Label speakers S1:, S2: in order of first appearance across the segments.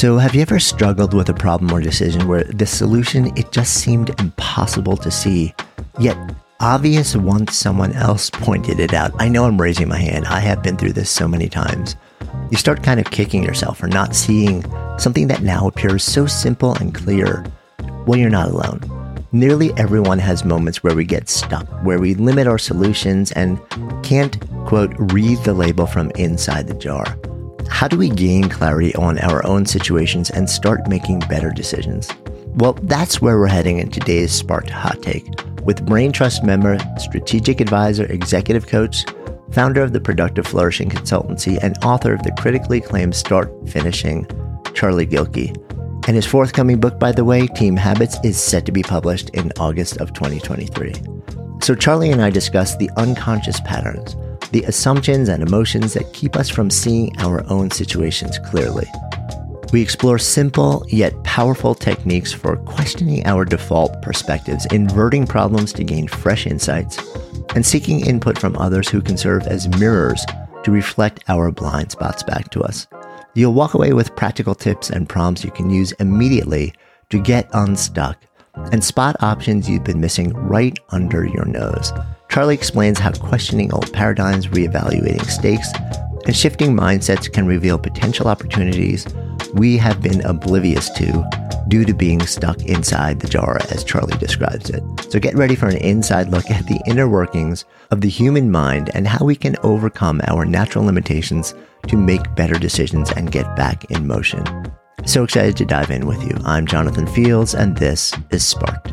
S1: So, have you ever struggled with a problem or decision where the solution it just seemed impossible to see, yet obvious once someone else pointed it out? I know I'm raising my hand. I have been through this so many times. You start kind of kicking yourself for not seeing something that now appears so simple and clear. Well, you're not alone. Nearly everyone has moments where we get stuck, where we limit our solutions and can't, quote, read the label from inside the jar. How do we gain clarity on our own situations and start making better decisions? Well, that's where we're heading in today's Sparked Hot Take with Brain Trust member, strategic advisor, executive coach, founder of the Productive Flourishing Consultancy, and author of the critically acclaimed Start Finishing, Charlie Gilkey. And his forthcoming book, by the way, Team Habits, is set to be published in August of 2023. So, Charlie and I discuss the unconscious patterns the assumptions and emotions that keep us from seeing our own situations clearly. We explore simple yet powerful techniques for questioning our default perspectives, inverting problems to gain fresh insights, and seeking input from others who can serve as mirrors to reflect our blind spots back to us. You'll walk away with practical tips and prompts you can use immediately to get unstuck and spot options you've been missing right under your nose. Charlie explains how questioning old paradigms, reevaluating stakes, and shifting mindsets can reveal potential opportunities we have been oblivious to due to being stuck inside the jar, as Charlie describes it. So get ready for an inside look at the inner workings of the human mind and how we can overcome our natural limitations to make better decisions and get back in motion. So excited to dive in with you. I'm Jonathan Fields, and this is Sparked.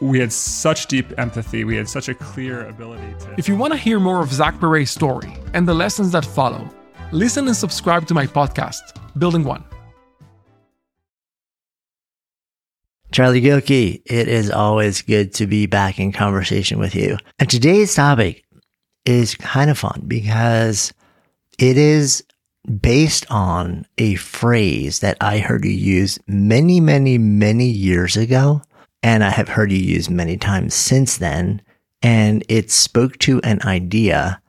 S2: we had such deep empathy. We had such a clear ability to.
S3: If you want to hear more of Zach Perret's story and the lessons that follow, listen and subscribe to my podcast, Building One.
S1: Charlie Gilkey, it is always good to be back in conversation with you. And today's topic is kind of fun because it is based on a phrase that I heard you use many, many, many years ago and I have heard you use many times since then. And it spoke to an idea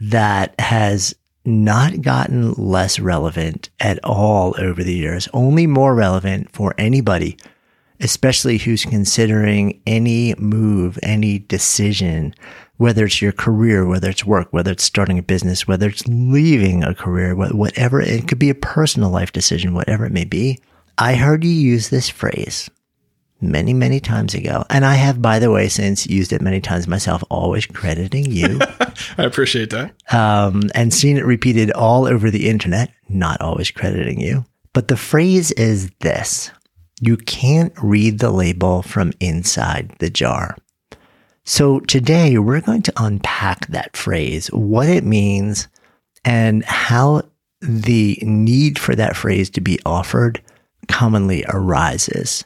S1: that has not gotten less relevant at all over the years, only more relevant for anybody, especially who's considering any move, any decision, whether it's your career, whether it's work, whether it's starting a business, whether it's leaving a career, whatever, it could be a personal life decision, whatever it may be. I heard you use this phrase many, many times ago. And I have, by the way, since used it many times myself, always crediting you.
S4: I appreciate that.
S1: Um, and seen it repeated all over the internet, not always crediting you. But the phrase is this you can't read the label from inside the jar. So today we're going to unpack that phrase, what it means, and how the need for that phrase to be offered commonly arises.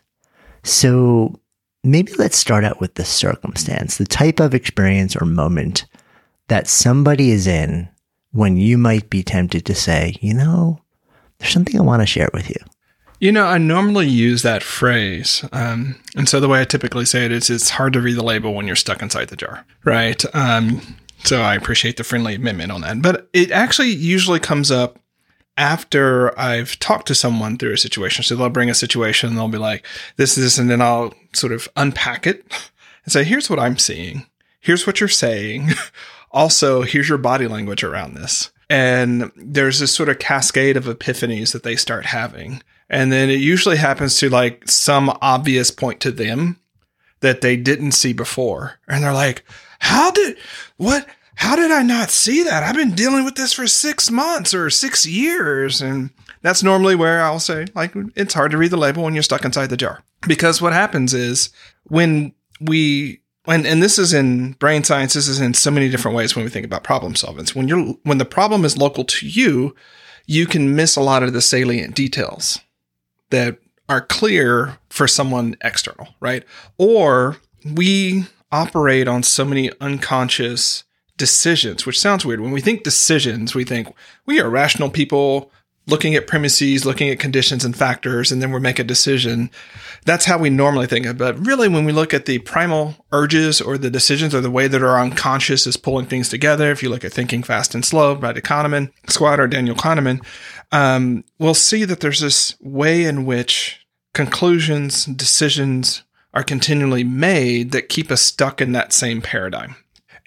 S1: So maybe let's start out with the circumstance, the type of experience or moment that somebody is in when you might be tempted to say, you know, there's something I want to share with you.
S4: You know, I normally use that phrase. Um, and so the way I typically say it is it's hard to read the label when you're stuck inside the jar, right? Um, so I appreciate the friendly amendment on that. But it actually usually comes up after I've talked to someone through a situation. So they'll bring a situation and they'll be like, this, is this, and then I'll sort of unpack it and say, here's what I'm seeing. Here's what you're saying. also, here's your body language around this. And there's this sort of cascade of epiphanies that they start having. And then it usually happens to like some obvious point to them that they didn't see before. And they're like, how did, what, how did I not see that? I've been dealing with this for six months or six years. And that's normally where I'll say, like, it's hard to read the label when you're stuck inside the jar. Because what happens is when we, and, and this is in brain science, this is in so many different ways when we think about problem solving. When you're, when the problem is local to you, you can miss a lot of the salient details that are clear for someone external, right? Or we operate on so many unconscious decisions, which sounds weird. When we think decisions, we think we are rational people looking at premises, looking at conditions and factors, and then we make a decision. That's how we normally think of it. But really, when we look at the primal urges or the decisions or the way that our unconscious is pulling things together, if you look at Thinking Fast and Slow by Kahneman, Squad or Daniel Kahneman, um, we'll see that there's this way in which conclusions, decisions are continually made that keep us stuck in that same paradigm.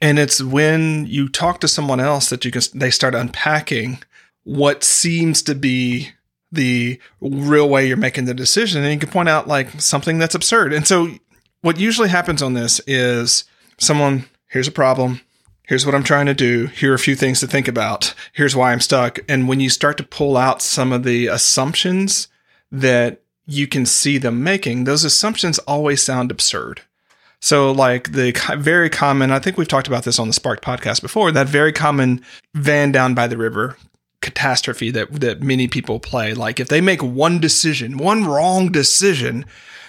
S4: And it's when you talk to someone else that you can they start unpacking what seems to be the real way you're making the decision and you can point out like something that's absurd. And so what usually happens on this is someone here's a problem, here's what I'm trying to do, here are a few things to think about, here's why I'm stuck. And when you start to pull out some of the assumptions that you can see them making, those assumptions always sound absurd. So, like the very common, I think we've talked about this on the Spark podcast before, that very common van down by the river catastrophe that, that many people play. Like, if they make one decision, one wrong decision,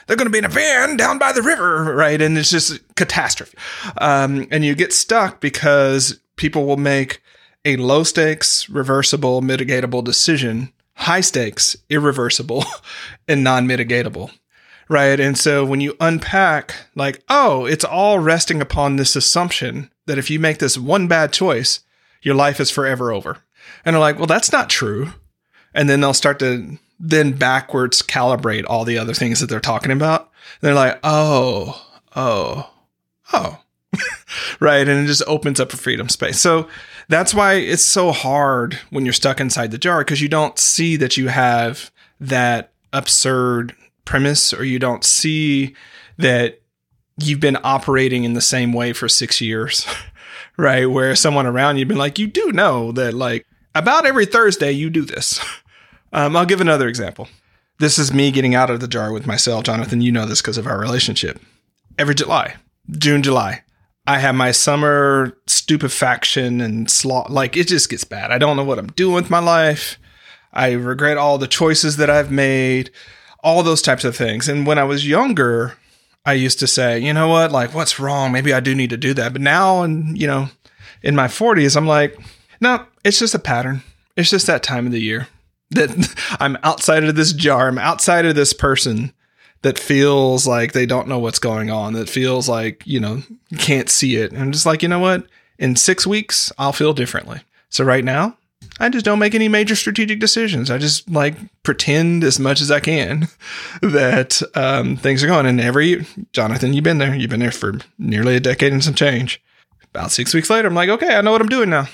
S4: they're going to be in a van down by the river, right? And it's just catastrophe. Um, and you get stuck because people will make a low stakes, reversible, mitigatable decision, high stakes, irreversible, and non mitigatable right? And so when you unpack, like, oh, it's all resting upon this assumption that if you make this one bad choice, your life is forever over. And they're like, well, that's not true. And then they'll start to then backwards calibrate all the other things that they're talking about. And they're like, oh, oh, oh, right. And it just opens up a freedom space. So that's why it's so hard when you're stuck inside the jar because you don't see that you have that absurd premise or you don't see that you've been operating in the same way for six years, right? Where someone around you've been like, you do know that like about every Thursday you do this. Um, I'll give another example. This is me getting out of the jar with myself. Jonathan, you know this because of our relationship. Every July, June, July, I have my summer stupefaction and slot. Like it just gets bad. I don't know what I'm doing with my life. I regret all the choices that I've made all those types of things. And when I was younger, I used to say, you know what, like, what's wrong? Maybe I do need to do that. But now, and you know, in my 40s, I'm like, no, it's just a pattern. It's just that time of the year that I'm outside of this jar. I'm outside of this person that feels like they don't know what's going on, that feels like, you know, can't see it. And I'm just like, you know what? In six weeks, I'll feel differently. So right now, I just don't make any major strategic decisions. I just like pretend as much as I can that um, things are going. And every Jonathan, you've been there. You've been there for nearly a decade and some change. About six weeks later, I'm like, okay, I know what I'm doing now.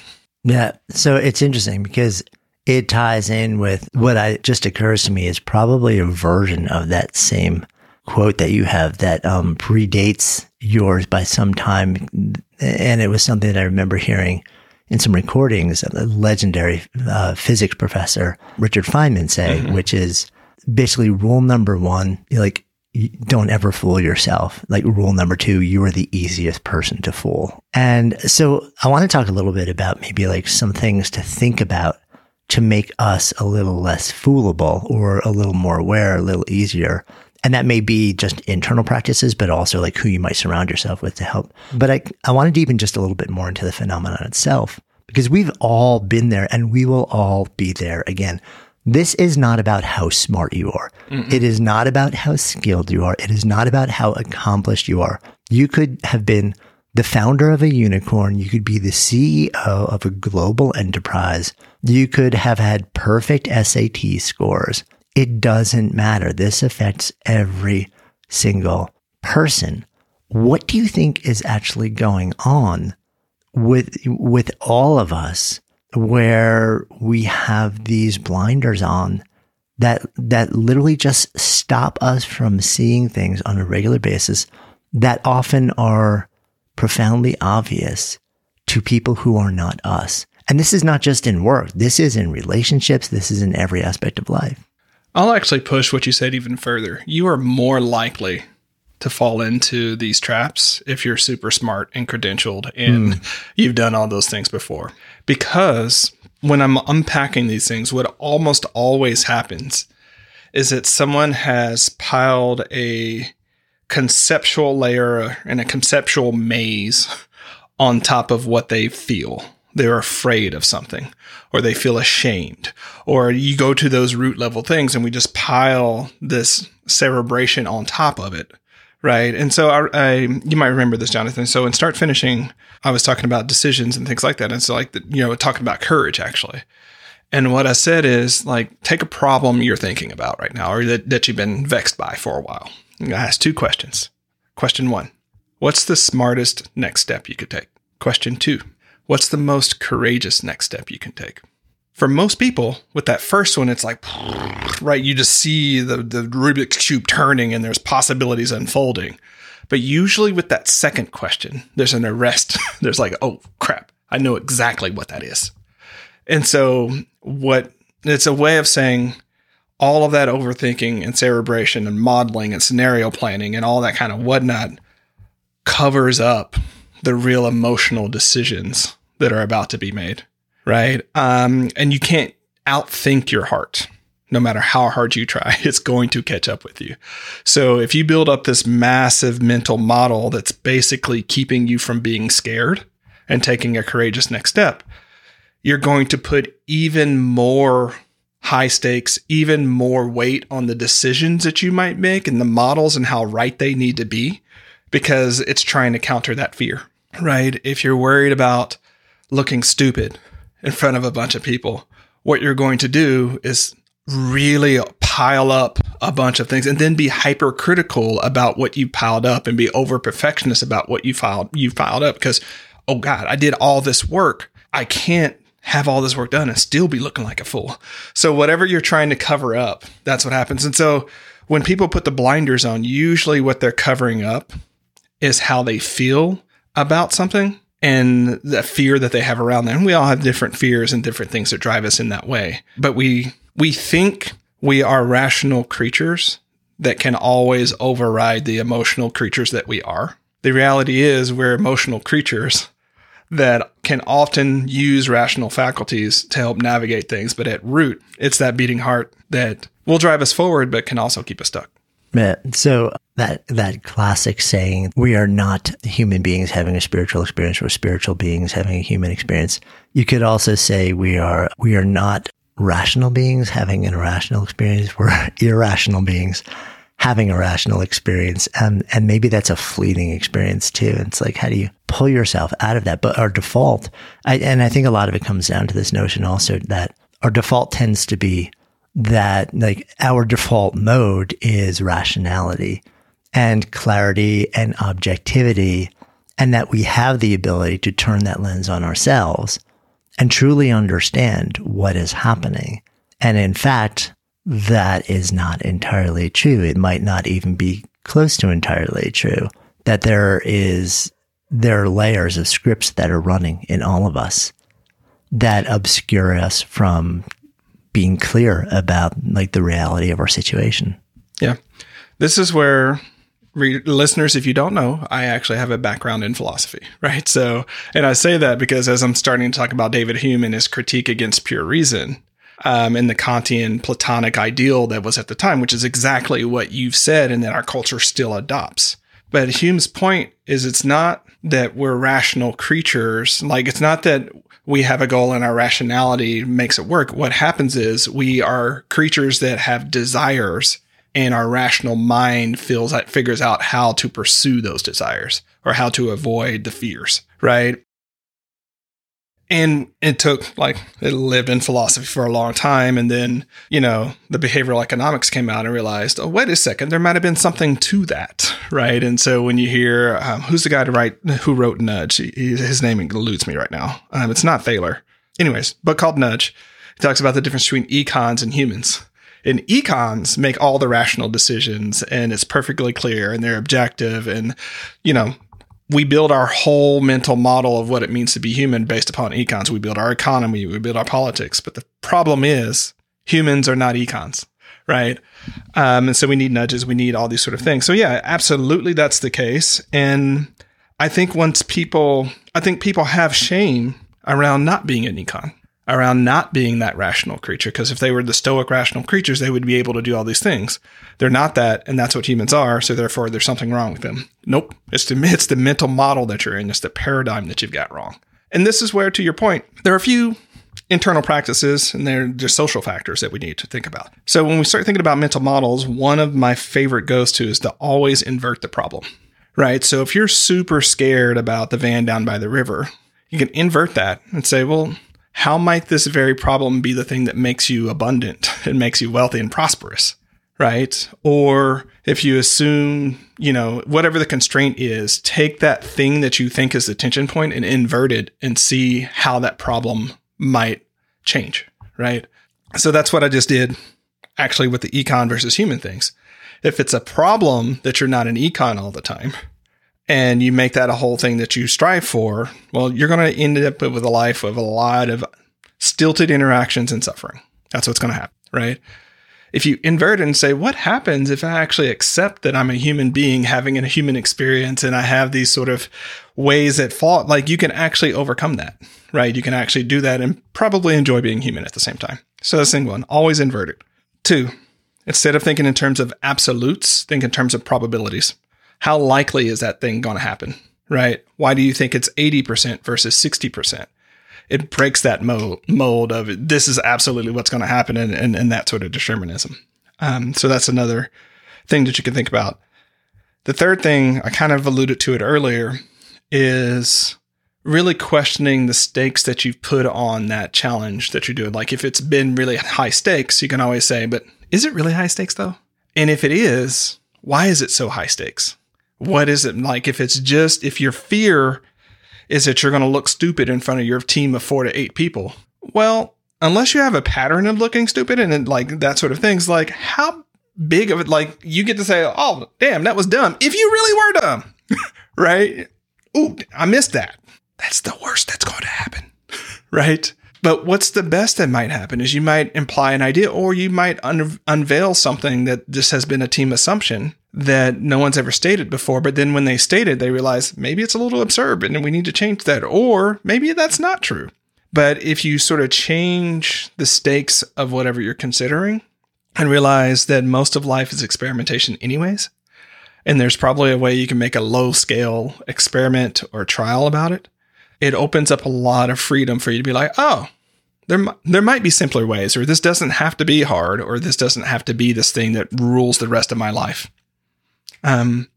S1: Yeah. So it's interesting because it ties in with what I just occurs to me is probably a version of that same quote that you have that um, predates yours by some time. And it was something that I remember hearing in some recordings, a legendary uh, physics professor, Richard Feynman, say, mm-hmm. which is basically rule number one, like don't ever fool yourself. Like rule number two, you are the easiest person to fool. And so I want to talk a little bit about maybe like some things to think about to make us a little less foolable or a little more aware, a little easier. And that may be just internal practices, but also like who you might surround yourself with to help. But I, I want to deepen just a little bit more into the phenomenon itself because we've all been there and we will all be there again. This is not about how smart you are. It is not about how skilled you are. It is not about how accomplished you are. You could have been the founder of a unicorn. You could be the CEO of a global enterprise. You could have had perfect SAT scores. It doesn't matter. This affects every single person. What do you think is actually going on with, with all of us where we have these blinders on that that literally just stop us from seeing things on a regular basis that often are profoundly obvious to people who are not us. And this is not just in work. This is in relationships. This is in every aspect of life.
S4: I'll actually push what you said even further. You are more likely to fall into these traps if you're super smart and credentialed and mm. you've done all those things before. Because when I'm unpacking these things, what almost always happens is that someone has piled a conceptual layer and a conceptual maze on top of what they feel. They're afraid of something or they feel ashamed or you go to those root level things and we just pile this cerebration on top of it Right. And so I, I, you might remember this, Jonathan. So in start finishing, I was talking about decisions and things like that. And so like, the, you know, talking about courage actually. And what I said is like, take a problem you're thinking about right now or that, that you've been vexed by for a while. I ask two questions. Question one, what's the smartest next step you could take? Question two, what's the most courageous next step you can take? for most people, with that first one, it's like, right, you just see the, the Rubik's Cube turning and there's possibilities unfolding. But usually with that second question, there's an arrest. there's like, oh crap, I know exactly what that is. And so, what it's a way of saying all of that overthinking and cerebration and modeling and scenario planning and all that kind of whatnot covers up the real emotional decisions that are about to be made right? Um, and you can't outthink your heart. No matter how hard you try, it's going to catch up with you. So if you build up this massive mental model that's basically keeping you from being scared and taking a courageous next step, you're going to put even more high stakes, even more weight on the decisions that you might make and the models and how right they need to be because it's trying to counter that fear, right? If you're worried about looking stupid, in front of a bunch of people, what you're going to do is really pile up a bunch of things and then be hypercritical about what you piled up and be over perfectionist about what you filed you filed up. Because oh god i did all this work. I can't have all this work done and still be looking like a fool. So whatever you're trying to cover up that's what happens. And so when people put the blinders on usually what they're covering up is how they feel about something and the fear that they have around them. We all have different fears and different things that drive us in that way. But we we think we are rational creatures that can always override the emotional creatures that we are. The reality is we're emotional creatures that can often use rational faculties to help navigate things, but at root, it's that beating heart that will drive us forward but can also keep us stuck.
S1: Yeah. So that that classic saying, "We are not human beings having a spiritual experience; we're spiritual beings having a human experience." You could also say we are we are not rational beings having an irrational experience; we're irrational beings having a rational experience, and and maybe that's a fleeting experience too. It's like how do you pull yourself out of that? But our default, I, and I think a lot of it comes down to this notion also that our default tends to be that like our default mode is rationality and clarity and objectivity and that we have the ability to turn that lens on ourselves and truly understand what is happening. And in fact, that is not entirely true. It might not even be close to entirely true that there is, there are layers of scripts that are running in all of us that obscure us from being clear about like the reality of our situation.
S4: Yeah. This is where re- listeners, if you don't know, I actually have a background in philosophy, right? So, and I say that because as I'm starting to talk about David Hume and his critique against pure reason, um, and the Kantian Platonic ideal that was at the time, which is exactly what you've said and that our culture still adopts. But Hume's point is it's not that we're rational creatures. Like it's not that we have a goal and our rationality makes it work. What happens is we are creatures that have desires and our rational mind feels that figures out how to pursue those desires or how to avoid the fears, right? And it took like it lived in philosophy for a long time. And then, you know, the behavioral economics came out and realized, oh, wait a second, there might have been something to that. Right. And so when you hear, um, who's the guy to write, who wrote Nudge? He, his name eludes me right now. Um, it's not Thaler. Anyways, but called Nudge. Talks about the difference between econs and humans. And econs make all the rational decisions and it's perfectly clear and they're objective and, you know, we build our whole mental model of what it means to be human based upon econs. We build our economy, we build our politics. But the problem is humans are not econs, right? Um, and so we need nudges, we need all these sort of things. So yeah, absolutely that's the case. And I think once people, I think people have shame around not being an econ around not being that rational creature. Because if they were the stoic rational creatures, they would be able to do all these things. They're not that, and that's what humans are. So therefore, there's something wrong with them. Nope. It's the it's the mental model that you're in. It's the paradigm that you've got wrong. And this is where, to your point, there are a few internal practices and they're just social factors that we need to think about. So when we start thinking about mental models, one of my favorite goes to is to always invert the problem. Right. So if you're super scared about the van down by the river, you can invert that and say, well, how might this very problem be the thing that makes you abundant and makes you wealthy and prosperous? Right. Or if you assume, you know, whatever the constraint is, take that thing that you think is the tension point and invert it and see how that problem might change. Right. So that's what I just did actually with the econ versus human things. If it's a problem that you're not an econ all the time, and you make that a whole thing that you strive for, well, you're going to end up with a life of a lot of stilted interactions and suffering. That's what's going to happen, right? If you invert it and say, what happens if I actually accept that I'm a human being having a human experience and I have these sort of ways that fall, like you can actually overcome that, right? You can actually do that and probably enjoy being human at the same time. So that's thing one, always invert it. Two, instead of thinking in terms of absolutes, think in terms of probabilities how likely is that thing going to happen? Right? Why do you think it's 80% versus 60%? It breaks that mold, of this is absolutely what's going to happen and, and, and, that sort of determinism. Um, so that's another thing that you can think about. The third thing, I kind of alluded to it earlier, is really questioning the stakes that you've put on that challenge that you're doing. Like if it's been really high stakes, you can always say, but is it really high stakes though? And if it is, why is it so high stakes? What is it like if it's just, if your fear is that you're going to look stupid in front of your team of four to eight people? Well, unless you have a pattern of looking stupid and like that sort of things, like how big of it, like you get to say, oh, damn, that was dumb. If you really were dumb, right? Ooh, I missed that. That's the worst that's going to happen, right? But what's the best that might happen is you might imply an idea or you might un- unveil something that just has been a team assumption that no one's ever stated before. But then when they state it, they realize maybe it's a little absurd and we need to change that. Or maybe that's not true. But if you sort of change the stakes of whatever you're considering and realize that most of life is experimentation, anyways, and there's probably a way you can make a low scale experiment or trial about it, it opens up a lot of freedom for you to be like, oh, there, there might be simpler ways, or this doesn't have to be hard, or this doesn't have to be this thing that rules the rest of my life. Um,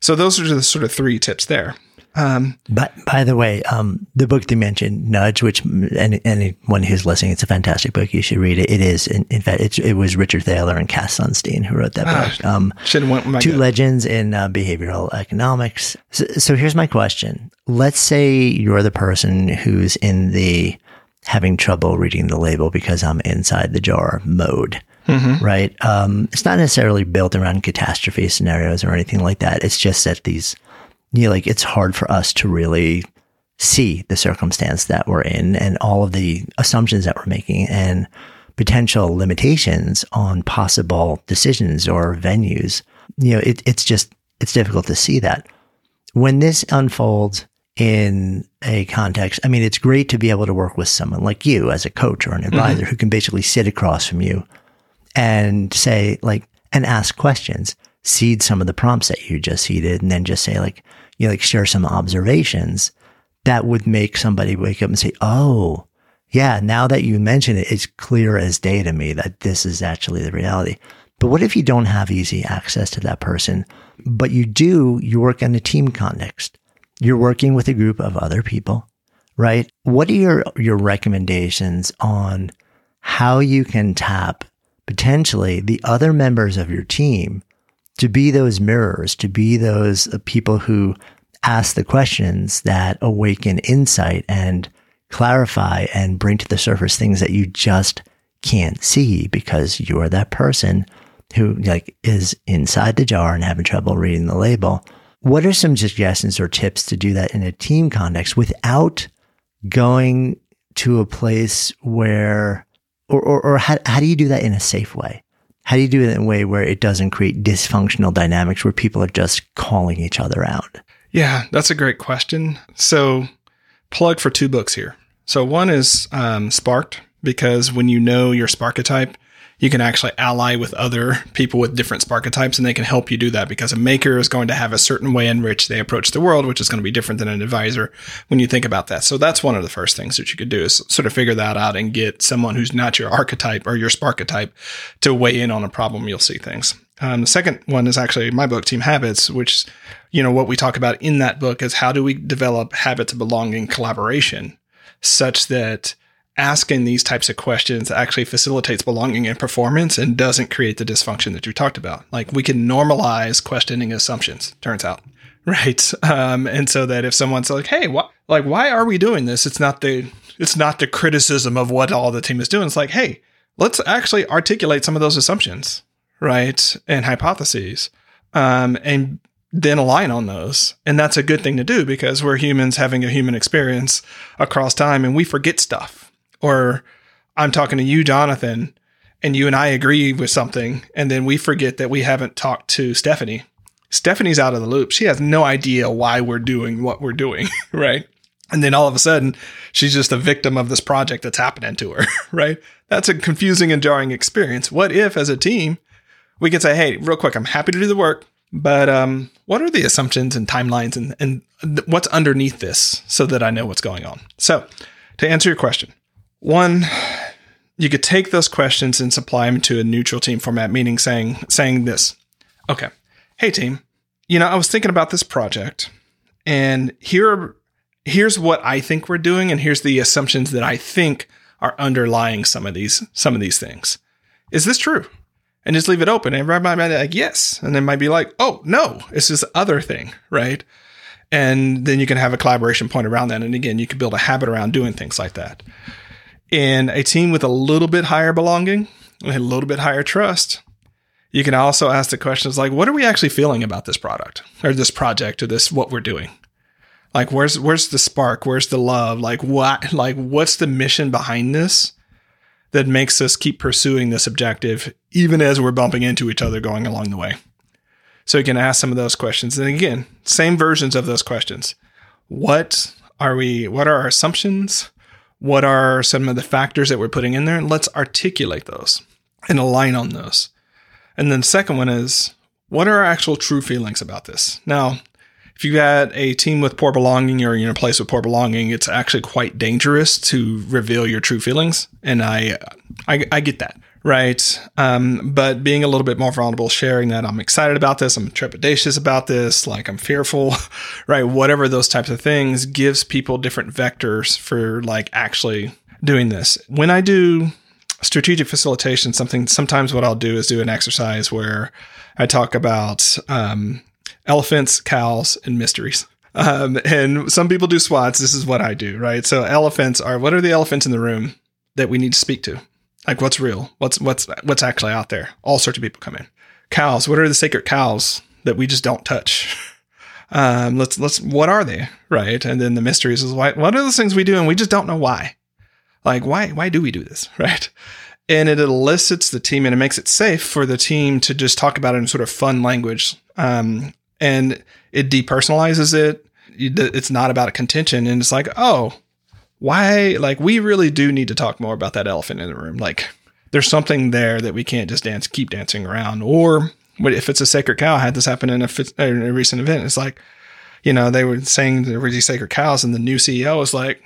S4: so those are the sort of three tips there. Um,
S1: but by the way, um, the book you mentioned, Nudge, which any, anyone who's listening, it's a fantastic book. You should read it. It is, in, in fact, it was Richard Thaler and Cass Sunstein who wrote that uh, book. Um,
S4: should went
S1: two gut. legends in uh, behavioral economics. So, so here's my question. Let's say you're the person who's in the having trouble reading the label because I'm inside the jar mode mm-hmm. right? Um, it's not necessarily built around catastrophe scenarios or anything like that. It's just that these, you know, like it's hard for us to really see the circumstance that we're in and all of the assumptions that we're making. And potential limitations on possible decisions or venues. You know, it, it's just, it's difficult to see that. When this unfolds in a context, I mean, it's great to be able to work with someone like you as a coach or an advisor mm-hmm. who can basically sit across from you and say, like, and ask questions, seed some of the prompts that you just seeded, and then just say, like, you know, like share some observations that would make somebody wake up and say, oh, yeah, now that you mention it, it's clear as day to me that this is actually the reality. But what if you don't have easy access to that person, but you do, you work in a team context? You're working with a group of other people, right? What are your, your recommendations on how you can tap potentially the other members of your team to be those mirrors, to be those uh, people who ask the questions that awaken insight and clarify and bring to the surface things that you just can't see because you're that person who like is inside the jar and having trouble reading the label. What are some suggestions or tips to do that in a team context without going to a place where, or, or, or how, how do you do that in a safe way? How do you do it in a way where it doesn't create dysfunctional dynamics where people are just calling each other out?
S4: Yeah, that's a great question. So, plug for two books here. So, one is um, Sparked, because when you know your Sparketype, you can actually ally with other people with different Sparketypes and they can help you do that because a maker is going to have a certain way in which they approach the world, which is going to be different than an advisor when you think about that. So that's one of the first things that you could do is sort of figure that out and get someone who's not your archetype or your Sparketype to weigh in on a problem. You'll see things. Um, the second one is actually my book, Team Habits, which, you know, what we talk about in that book is how do we develop habits of belonging collaboration such that asking these types of questions actually facilitates belonging and performance and doesn't create the dysfunction that you talked about. Like we can normalize questioning assumptions, turns out. Right. Um, and so that if someone's like, Hey, what, like, why are we doing this? It's not the, it's not the criticism of what all the team is doing. It's like, Hey, let's actually articulate some of those assumptions. Right. And hypotheses. Um, and then align on those. And that's a good thing to do because we're humans having a human experience across time and we forget stuff or I'm talking to you, Jonathan, and you and I agree with something, and then we forget that we haven't talked to Stephanie. Stephanie's out of the loop. She has no idea why we're doing what we're doing, right? And then all of a sudden, she's just a victim of this project that's happening to her, right? That's a confusing and jarring experience. What if, as a team, we could say, hey, real quick, I'm happy to do the work, but um, what are the assumptions and timelines and, and what's underneath this so that I know what's going on? So, to answer your question, one, you could take those questions and supply them to a neutral team format, meaning saying saying this. Okay. Hey team, you know, I was thinking about this project and here here's what I think we're doing and here's the assumptions that I think are underlying some of these some of these things. Is this true? And just leave it open. And everybody might be like, yes. And then might be like, oh no, it's this other thing, right? And then you can have a collaboration point around that. And again, you can build a habit around doing things like that in a team with a little bit higher belonging, a little bit higher trust, you can also ask the questions like, what are we actually feeling about this product or this project or this, what we're doing? Like, where's, where's the spark? Where's the love? Like, what, like, what's the mission behind this that makes us keep pursuing this objective, even as we're bumping into each other going along the way? So you can ask some of those questions. And again, same versions of those questions. What are we, what are our assumptions? What are some of the factors that we're putting in there and let's articulate those and align on those. And then the second one is what are our actual true feelings about this? Now, if you've got a team with poor belonging or you're in a place with poor belonging, it's actually quite dangerous to reveal your true feelings. And I, I, I get that right? Um, but being a little bit more vulnerable, sharing that I'm excited about this, I'm trepidatious about this, like I'm fearful, right? Whatever those types of things gives people different vectors for like actually doing this. When I do strategic facilitation, something sometimes what I'll do is do an exercise where I talk about um, elephants, cows, and mysteries. Um, and some people do SWOTs. This is what I do, right? So elephants are what are the elephants in the room that we need to speak to? Like what's real? What's what's what's actually out there? All sorts of people come in. Cows. What are the sacred cows that we just don't touch? Um, let's let's what are they? Right. And then the mysteries is why what are those things we do and we just don't know why. Like why why do we do this? Right. and it elicits the team and it makes it safe for the team to just talk about it in sort of fun language. Um, and it depersonalizes it. It's not about a contention. And it's like, oh, why? Like, we really do need to talk more about that elephant in the room. Like, there's something there that we can't just dance, keep dancing around. Or if it's a sacred cow, I had this happen in a, in a recent event. It's like, you know, they were saying there were these sacred cows, and the new CEO was like,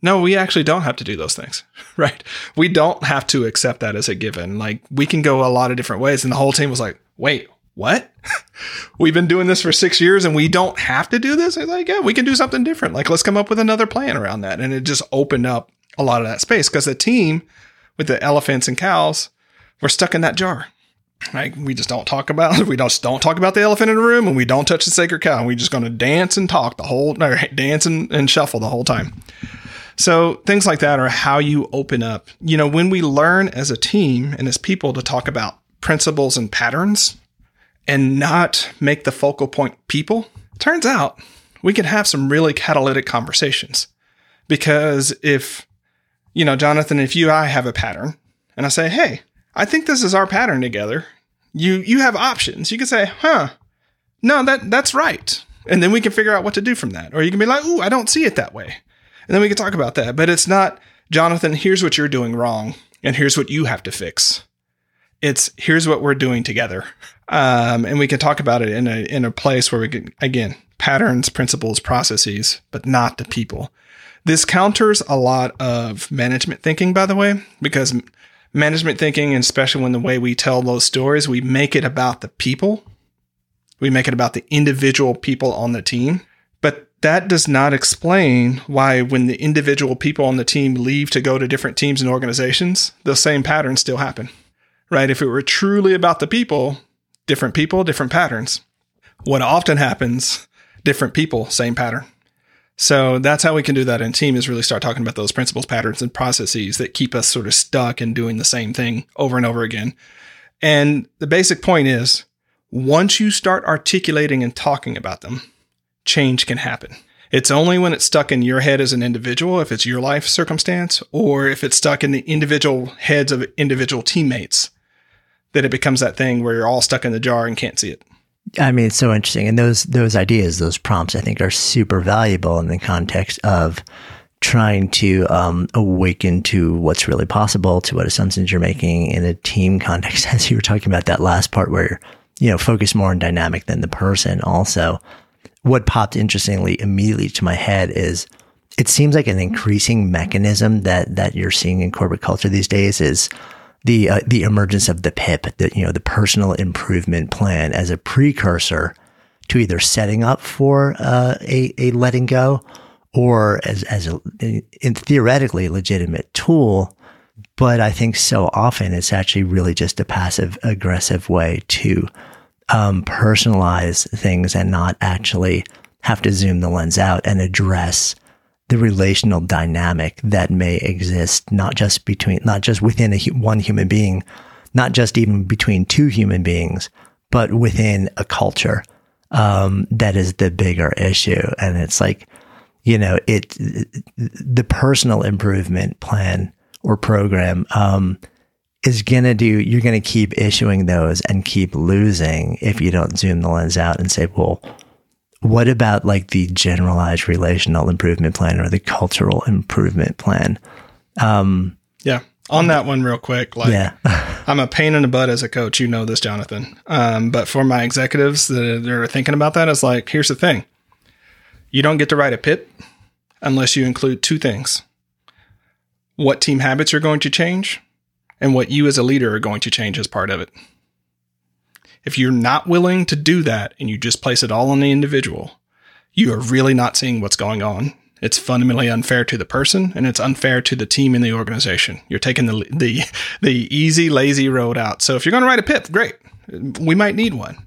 S4: no, we actually don't have to do those things, right? We don't have to accept that as a given. Like we can go a lot of different ways. And the whole team was like, wait, what? We've been doing this for six years and we don't have to do this? It's like, yeah, we can do something different. Like let's come up with another plan around that. And it just opened up a lot of that space because the team with the elephants and cows were stuck in that jar. Like we just don't talk about we just don't talk about the elephant in the room and we don't touch the sacred cow. And we just gonna dance and talk the whole or dance and, and shuffle the whole time. So things like that are how you open up. You know, when we learn as a team and as people to talk about principles and patterns and not make the focal point people, turns out we can have some really catalytic conversations. Because if, you know, Jonathan, if you I have a pattern and I say, hey, I think this is our pattern together, you you have options. You can say, huh, no, that that's right. And then we can figure out what to do from that. Or you can be like, ooh, I don't see it that way. And then we can talk about that. But it's not, Jonathan, here's what you're doing wrong, and here's what you have to fix. It's here's what we're doing together. Um, and we can talk about it in a in a place where we can again patterns, principles, processes, but not the people. This counters a lot of management thinking, by the way, because management thinking, and especially when the way we tell those stories, we make it about the people. We make it about the individual people on the team. But that does not explain why, when the individual people on the team leave to go to different teams and organizations, the same patterns still happen, right? If it were truly about the people, different people, different patterns. What often happens, different people, same pattern. So that's how we can do that in team is really start talking about those principles, patterns, and processes that keep us sort of stuck in doing the same thing over and over again. And the basic point is once you start articulating and talking about them, change can happen. It's only when it's stuck in your head as an individual, if it's your life circumstance, or if it's stuck in the individual heads of individual teammates, that it becomes that thing where you're all stuck in the jar and can't see it.
S1: I mean, it's so interesting. And those those ideas, those prompts, I think are super valuable in the context of trying to um, awaken to what's really possible, to what assumptions you're making in a team context. As you were talking about that last part where, you know, focus more on dynamic than the person also what popped interestingly immediately to my head is it seems like an increasing mechanism that that you're seeing in corporate culture these days is the uh, the emergence of the PIP, the you know the personal improvement plan as a precursor to either setting up for uh, a a letting go or as as a theoretically legitimate tool. But I think so often it's actually really just a passive aggressive way to um, personalize things and not actually have to zoom the lens out and address the relational dynamic that may exist, not just between, not just within a, one human being, not just even between two human beings, but within a culture. Um, that is the bigger issue. And it's like, you know, it, the personal improvement plan or program, um, is going to do, you're going to keep issuing those and keep losing if you don't zoom the lens out and say, well, what about like the generalized relational improvement plan or the cultural improvement plan? Um,
S4: yeah. On that one, real quick, like yeah. I'm a pain in the butt as a coach. You know this, Jonathan. Um, but for my executives that are thinking about that, it's like, here's the thing: you don't get to write a PIP unless you include two things: what team habits you're going to change, and what you as a leader are going to change as part of it. If you're not willing to do that and you just place it all on the individual, you are really not seeing what's going on. It's fundamentally unfair to the person and it's unfair to the team in the organization. You're taking the the the easy lazy road out. So if you're going to write a PIP, great. We might need one.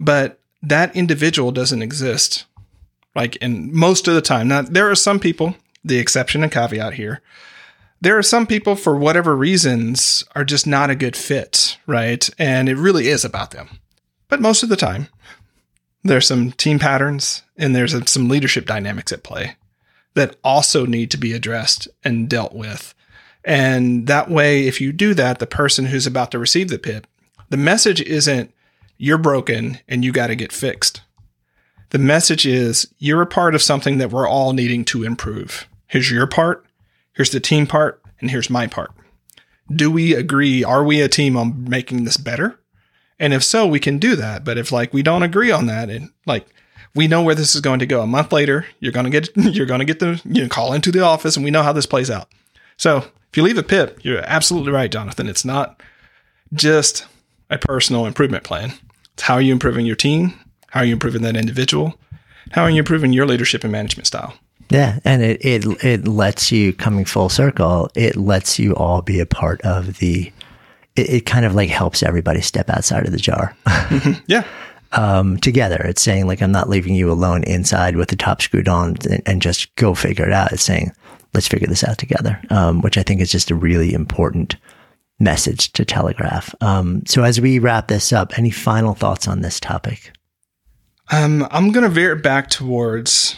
S4: But that individual doesn't exist like in most of the time. Now there are some people, the exception and caveat here, there are some people for whatever reasons are just not a good fit, right? And it really is about them. But most of the time, there's some team patterns and there's some leadership dynamics at play that also need to be addressed and dealt with. And that way, if you do that, the person who's about to receive the pip, the message isn't you're broken and you got to get fixed. The message is you're a part of something that we're all needing to improve. Here's your part, here's the team part, and here's my part. Do we agree? Are we a team on making this better? And if so, we can do that. But if like we don't agree on that, and like we know where this is going to go, a month later, you're gonna get you're gonna get the you know, call into the office, and we know how this plays out. So if you leave a pip, you're absolutely right, Jonathan. It's not just a personal improvement plan. It's how are you improving your team? How are you improving that individual? How are you improving your leadership and management style?
S1: Yeah, and it it it lets you coming full circle. It lets you all be a part of the. It, it kind of like helps everybody step outside of the jar.
S4: Yeah.
S1: um, together. It's saying like I'm not leaving you alone inside with the top screwed on and, and just go figure it out. It's saying let's figure this out together, um, which I think is just a really important message to telegraph. Um, so as we wrap this up, any final thoughts on this topic?
S4: Um, I'm going to veer it back towards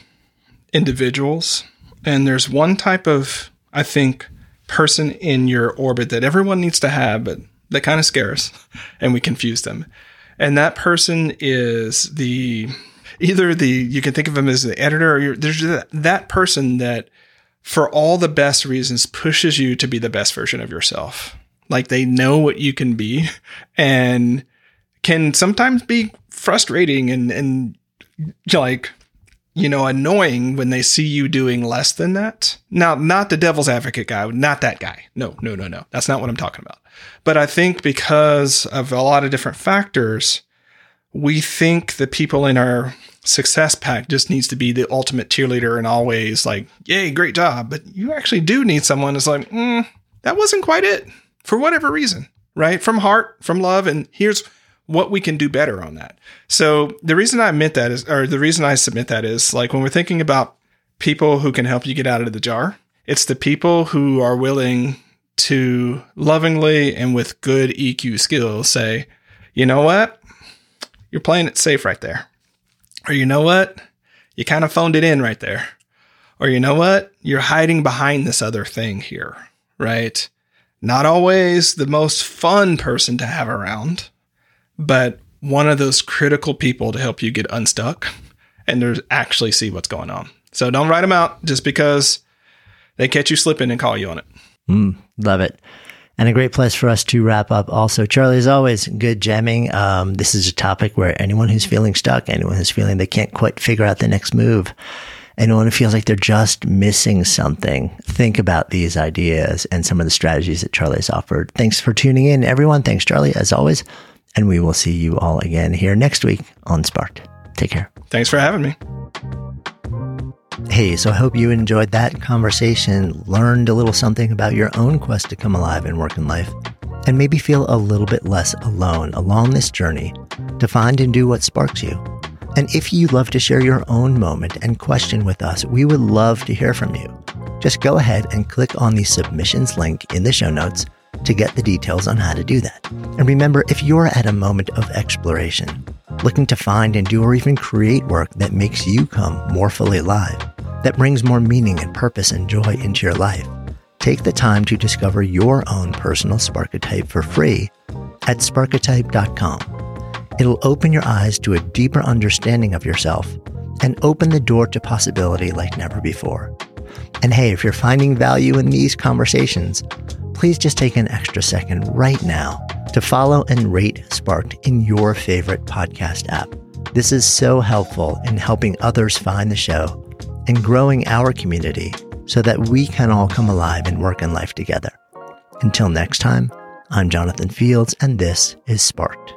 S4: individuals. And there's one type of, I think, person in your orbit that everyone needs to have, but that kind of scare us and we confuse them. And that person is the, either the, you can think of them as the editor or you're, there's that, that person that, for all the best reasons, pushes you to be the best version of yourself. Like they know what you can be and can sometimes be frustrating and, and like, you know, annoying when they see you doing less than that. Now, not the devil's advocate guy, not that guy. No, no, no, no. That's not what I'm talking about. But I think because of a lot of different factors, we think the people in our success pack just needs to be the ultimate cheerleader and always like, yay, great job. But you actually do need someone that's like, mm, that wasn't quite it for whatever reason, right? From heart, from love. And here's what we can do better on that. So the reason I admit that is, or the reason I submit that is like when we're thinking about people who can help you get out of the jar, it's the people who are willing to lovingly and with good EQ skills say, you know what? You're playing it safe right there. Or you know what? You kind of phoned it in right there. Or you know what? You're hiding behind this other thing here, right? Not always the most fun person to have around, but one of those critical people to help you get unstuck and to actually see what's going on. So don't write them out just because they catch you slipping and call you on it.
S1: Mm, love it. And a great place for us to wrap up. Also, Charlie, as always, good jamming. Um, this is a topic where anyone who's feeling stuck, anyone who's feeling they can't quite figure out the next move, anyone who feels like they're just missing something, think about these ideas and some of the strategies that Charlie's offered. Thanks for tuning in, everyone. Thanks, Charlie, as always. And we will see you all again here next week on Sparked. Take care.
S4: Thanks for having me.
S1: Hey, so I hope you enjoyed that conversation, learned a little something about your own quest to come alive in work and life, and maybe feel a little bit less alone along this journey to find and do what sparks you. And if you'd love to share your own moment and question with us, we would love to hear from you. Just go ahead and click on the submissions link in the show notes to get the details on how to do that. And remember, if you're at a moment of exploration, looking to find and do or even create work that makes you come more fully alive, that brings more meaning and purpose and joy into your life, take the time to discover your own personal Sparketype for free at sparketype.com. It'll open your eyes to a deeper understanding of yourself and open the door to possibility like never before. And hey, if you're finding value in these conversations, please just take an extra second right now to follow and rate Sparked in your favorite podcast app. This is so helpful in helping others find the show and growing our community so that we can all come alive and work in life together. Until next time, I'm Jonathan Fields, and this is Sparked.